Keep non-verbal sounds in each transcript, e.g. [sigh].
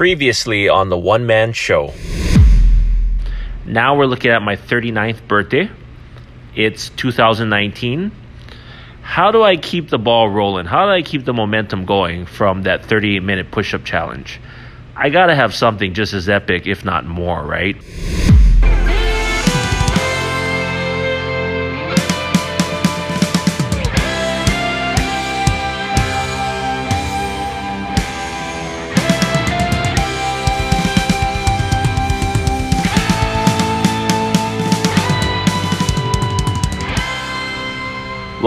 Previously on the One Man Show. Now we're looking at my 39th birthday. It's 2019. How do I keep the ball rolling? How do I keep the momentum going from that 38 minute push up challenge? I gotta have something just as epic, if not more, right?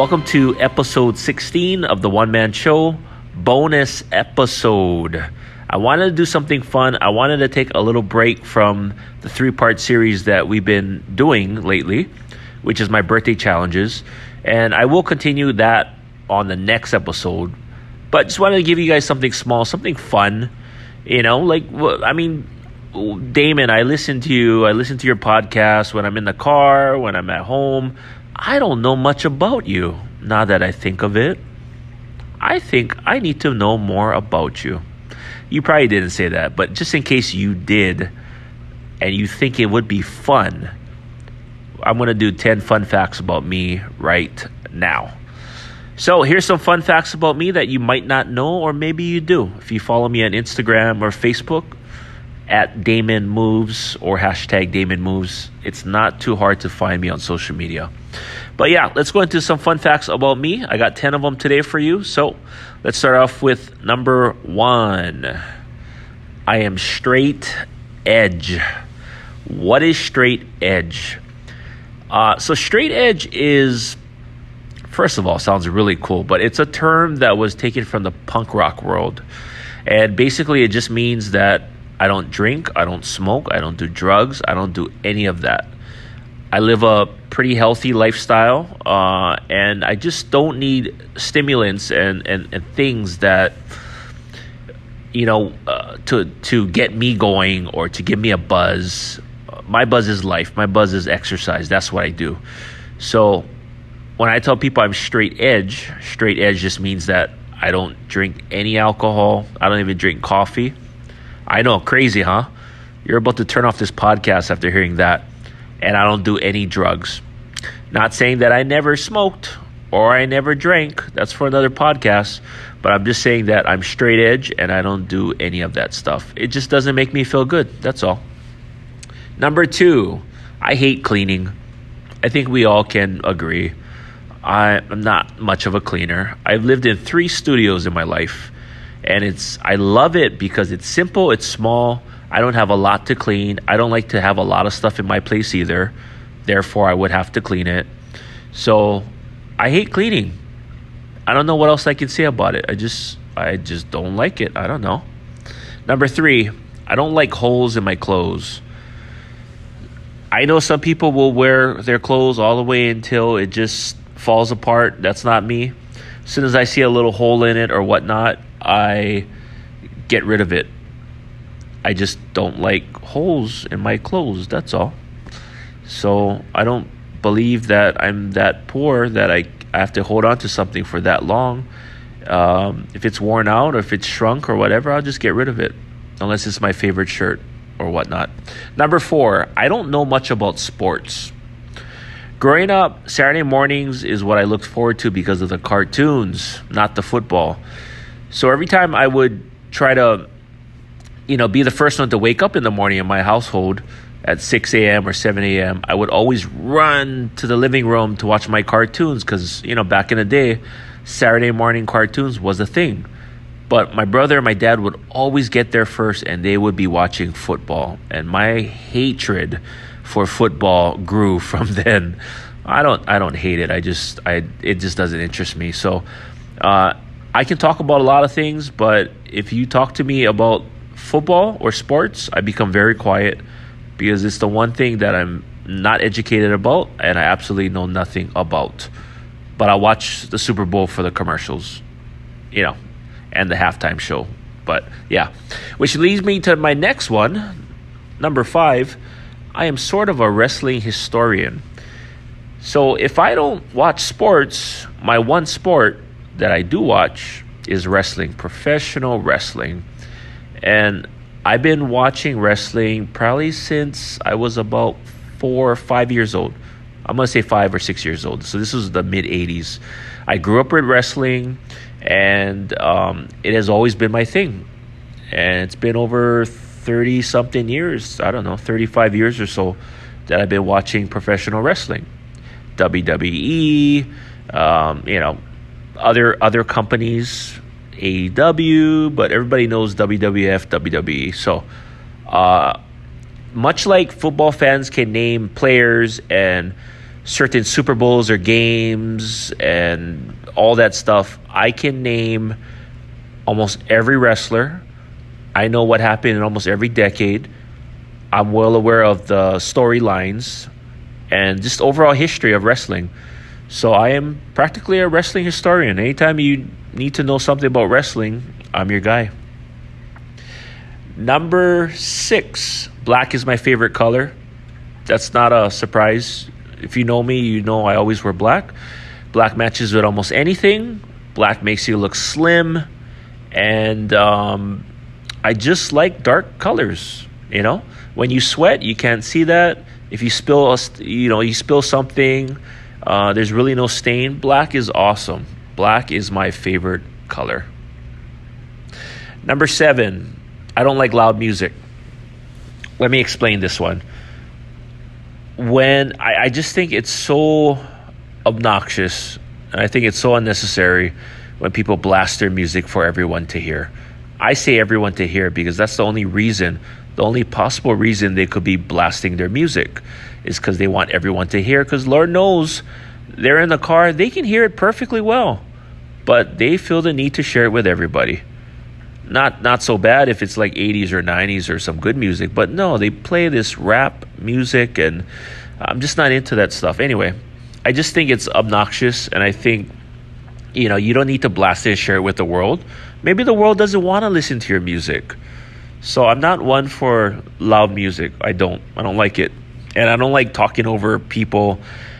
Welcome to episode 16 of the One Man Show, bonus episode. I wanted to do something fun. I wanted to take a little break from the three part series that we've been doing lately, which is my birthday challenges. And I will continue that on the next episode. But just wanted to give you guys something small, something fun. You know, like, I mean, Damon, I listen to you. I listen to your podcast when I'm in the car, when I'm at home. I don't know much about you now that I think of it. I think I need to know more about you. You probably didn't say that, but just in case you did and you think it would be fun, I'm going to do 10 fun facts about me right now. So, here's some fun facts about me that you might not know, or maybe you do. If you follow me on Instagram or Facebook, at Damon Moves or hashtag Damon Moves. It's not too hard to find me on social media. But yeah, let's go into some fun facts about me. I got 10 of them today for you. So let's start off with number one I am straight edge. What is straight edge? Uh, so, straight edge is, first of all, sounds really cool, but it's a term that was taken from the punk rock world. And basically, it just means that I don't drink, I don't smoke, I don't do drugs, I don't do any of that. I live a pretty healthy lifestyle, uh, and I just don't need stimulants and, and, and things that you know uh, to to get me going or to give me a buzz. My buzz is life. My buzz is exercise. That's what I do. So when I tell people I'm straight edge, straight edge just means that I don't drink any alcohol. I don't even drink coffee. I know, crazy, huh? You're about to turn off this podcast after hearing that. And I don't do any drugs. Not saying that I never smoked or I never drank. That's for another podcast. But I'm just saying that I'm straight edge and I don't do any of that stuff. It just doesn't make me feel good. That's all. Number two, I hate cleaning. I think we all can agree. I'm not much of a cleaner. I've lived in three studios in my life and it's I love it because it's simple, it's small. I don't have a lot to clean. I don't like to have a lot of stuff in my place either. Therefore, I would have to clean it. So, I hate cleaning. I don't know what else I can say about it. I just I just don't like it. I don't know. Number 3, I don't like holes in my clothes. I know some people will wear their clothes all the way until it just falls apart. That's not me. As soon as I see a little hole in it or whatnot, I get rid of it. I just don't like holes in my clothes, that's all. So I don't believe that I'm that poor that I, have to hold on to something for that long. Um, if it's worn out or if it's shrunk or whatever, I'll just get rid of it, unless it's my favorite shirt or whatnot. Number four, I don't know much about sports. Growing up, Saturday mornings is what I looked forward to because of the cartoons, not the football. So every time I would try to, you know, be the first one to wake up in the morning in my household at 6 a.m. or 7 a.m., I would always run to the living room to watch my cartoons because, you know, back in the day, Saturday morning cartoons was a thing. But my brother and my dad would always get there first and they would be watching football. And my hatred for football grew [laughs] from then. I don't I don't hate it. I just I it just doesn't interest me. So uh, I can talk about a lot of things, but if you talk to me about football or sports, I become very quiet because it's the one thing that I'm not educated about and I absolutely know nothing about. But I watch the Super Bowl for the commercials, you know, and the halftime show. But yeah, which leads me to my next one, number five. I am sort of a wrestling historian. So if I don't watch sports, my one sport that I do watch is wrestling, professional wrestling. And I've been watching wrestling probably since I was about four or five years old. I'm gonna say five or six years old. So this was the mid '80s. I grew up with wrestling, and um, it has always been my thing. And it's been over thirty something years. I don't know, thirty-five years or so that I've been watching professional wrestling, WWE, um, you know, other other companies, AEW, but everybody knows WWF, WWE. So. Uh, much like football fans can name players and certain Super Bowls or games and all that stuff, I can name almost every wrestler. I know what happened in almost every decade. I'm well aware of the storylines and just overall history of wrestling. So I am practically a wrestling historian. Anytime you need to know something about wrestling, I'm your guy. Number six, black is my favorite color. That's not a surprise. If you know me, you know I always wear black. Black matches with almost anything. Black makes you look slim, and um, I just like dark colors. You know, when you sweat, you can't see that. If you spill, a, you know, you spill something, uh, there's really no stain. Black is awesome. Black is my favorite color. Number seven, I don't like loud music. Let me explain this one. When I, I just think it's so obnoxious, and I think it's so unnecessary when people blast their music for everyone to hear. I say everyone to hear because that's the only reason, the only possible reason they could be blasting their music is because they want everyone to hear. Because Lord knows they're in the car, they can hear it perfectly well, but they feel the need to share it with everybody. Not not so bad if it's like 80s or 90s or some good music but no they play this rap music and i'm just not into that stuff. Anyway i just think it's obnoxious and i think you know you don't need to blast it and share it with the world. Maybe the world doesn't want to listen to your music. So i'm not one for loud music. I don't i don't like it and i don't like talking over people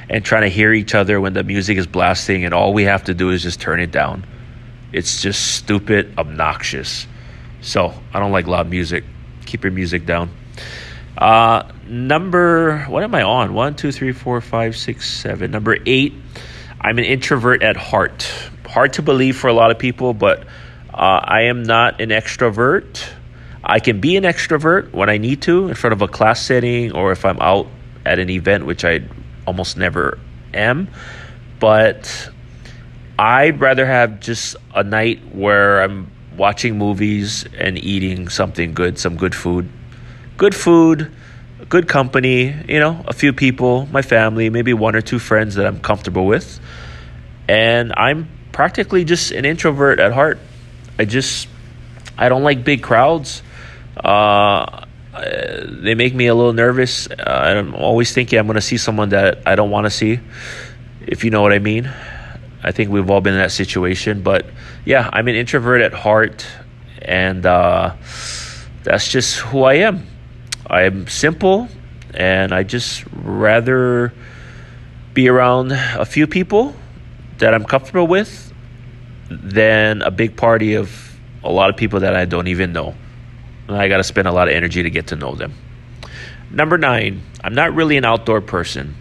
and trying to hear each other when the music is blasting and all we have to do is just turn it down it's just stupid, obnoxious. So I don't like loud music. Keep your music down. Uh, number, what am I on? One, two, three, four, five, six, seven. Number eight, I'm an introvert at heart. Hard to believe for a lot of people, but uh, I am not an extrovert. I can be an extrovert when I need to in front of a class setting or if I'm out at an event, which I almost never am. But I'd rather have just a night where I'm watching movies and eating something good, some good food. Good food, good company, you know, a few people, my family, maybe one or two friends that I'm comfortable with. And I'm practically just an introvert at heart. I just I don't like big crowds. Uh, they make me a little nervous. Uh, I'm always thinking I'm going to see someone that I don't want to see, if you know what I mean. I think we've all been in that situation. But yeah, I'm an introvert at heart, and uh, that's just who I am. I'm simple, and I just rather be around a few people that I'm comfortable with than a big party of a lot of people that I don't even know. I got to spend a lot of energy to get to know them. Number nine, I'm not really an outdoor person.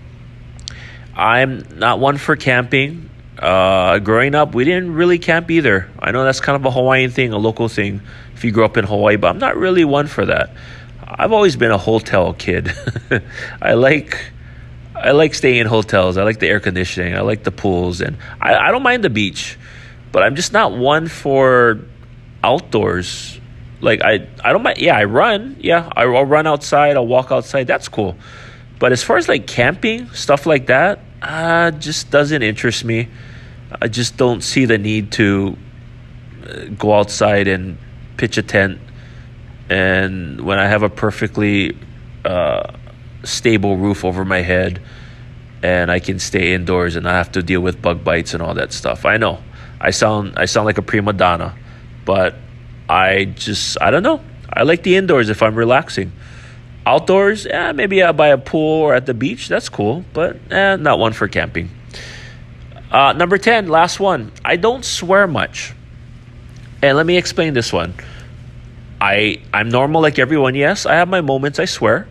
I'm not one for camping. Uh, growing up, we didn't really camp either. I know that's kind of a Hawaiian thing, a local thing if you grew up in Hawaii, but I'm not really one for that. I've always been a hotel kid. [laughs] I like I like staying in hotels. I like the air conditioning. I like the pools, and I, I don't mind the beach, but I'm just not one for outdoors. Like I I don't mind. Yeah, I run. Yeah, I'll run outside. I'll walk outside. That's cool. But as far as like camping stuff like that, uh, just doesn't interest me. I just don't see the need to uh, go outside and pitch a tent. And when I have a perfectly uh, stable roof over my head and I can stay indoors and not have to deal with bug bites and all that stuff. I know I sound I sound like a prima donna, but I just I don't know. I like the indoors if I'm relaxing. Outdoors, yeah, maybe by a pool or at the beach, that's cool, but eh, not one for camping. Uh, number 10, last one. I don't swear much. And let me explain this one. I I'm normal like everyone. Yes, I have my moments. I swear,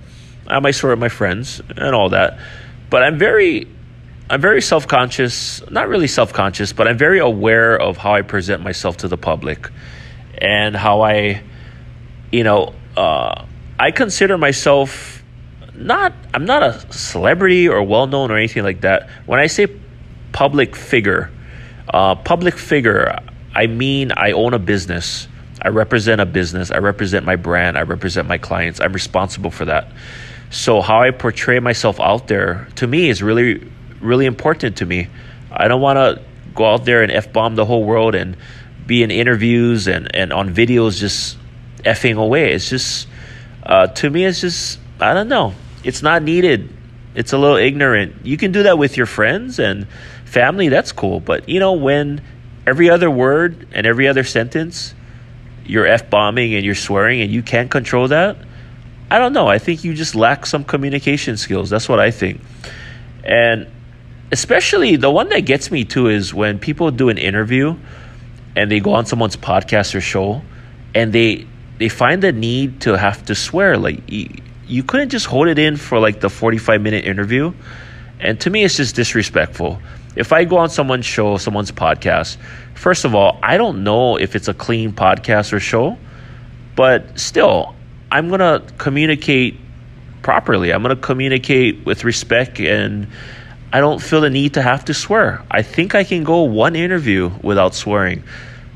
I might swear at my friends and all that, but I'm very I'm very self conscious. Not really self conscious, but I'm very aware of how I present myself to the public, and how I, you know, uh, I consider myself not I'm not a celebrity or well known or anything like that. When I say public figure, uh, public figure, I mean I own a business. I represent a business. I represent my brand. I represent my clients. I'm responsible for that. So how I portray myself out there to me is really, really important to me. I don't want to go out there and f bomb the whole world and be in interviews and and on videos just effing away. It's just uh, to me, it's just I don't know. It's not needed. It's a little ignorant. You can do that with your friends and family. That's cool. But you know when every other word and every other sentence you're f bombing and you're swearing and you can't control that, I don't know. I think you just lack some communication skills. That's what I think. And especially the one that gets me too is when people do an interview and they go on someone's podcast or show and they they find the need to have to swear. Like you, couldn't just hold it in for like the 45 minute interview. And to me it's just disrespectful. If I go on someone's show, someone's podcast, first of all, I don't know if it's a clean podcast or show, but still, I'm going to communicate properly. I'm going to communicate with respect and I don't feel the need to have to swear. I think I can go one interview without swearing.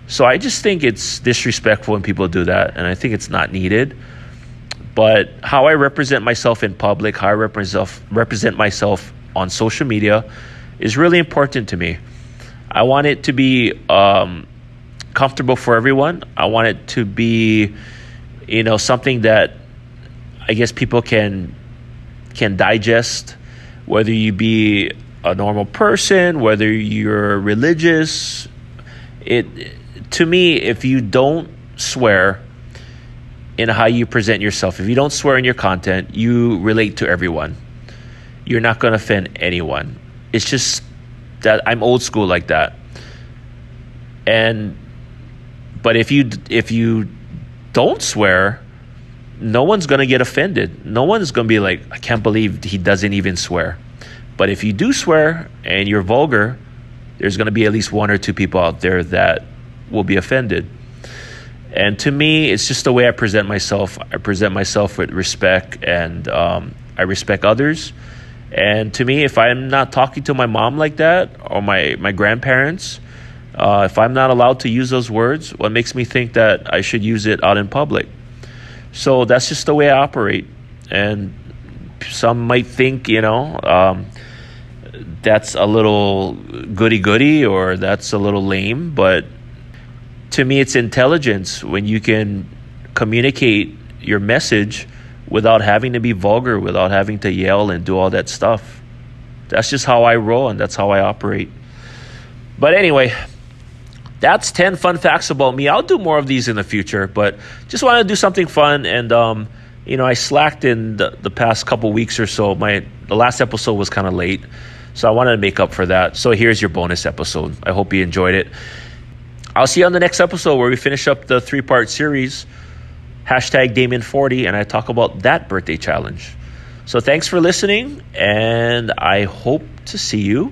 So I just think it's disrespectful when people do that, and I think it's not needed. But how I represent myself in public, how I represent myself on social media, is really important to me. I want it to be um, comfortable for everyone. I want it to be, you know, something that I guess people can can digest. Whether you be a normal person, whether you're religious, it to me, if you don't swear in how you present yourself, if you don't swear in your content, you relate to everyone. You're not going to offend anyone it's just that I'm old school like that. And but if you if you don't swear, no one's going to get offended. No one's going to be like, I can't believe he doesn't even swear. But if you do swear and you're vulgar, there's going to be at least one or two people out there that will be offended. And to me, it's just the way I present myself. I present myself with respect and um, I respect others. And to me, if I'm not talking to my mom like that or my, my grandparents, uh, if I'm not allowed to use those words, what makes me think that I should use it out in public? So that's just the way I operate. And some might think, you know, um, that's a little goody goody or that's a little lame. But to me, it's intelligence when you can communicate your message without having to be vulgar, without having to yell and do all that stuff. That's just how I roll and that's how I operate. But anyway, that's 10 fun facts about me. I'll do more of these in the future, but just want to do something fun. And, um, you know, I slacked in the, the past couple weeks or so. My The last episode was kind of late, so I wanted to make up for that. So here's your bonus episode. I hope you enjoyed it. I'll see you on the next episode where we finish up the three part series hashtag Damon40, and I talk about that birthday challenge. So thanks for listening, and I hope to see you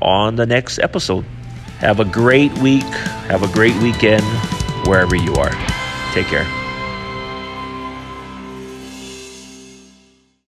on the next episode. Have a great week. Have a great weekend wherever you are. Take care.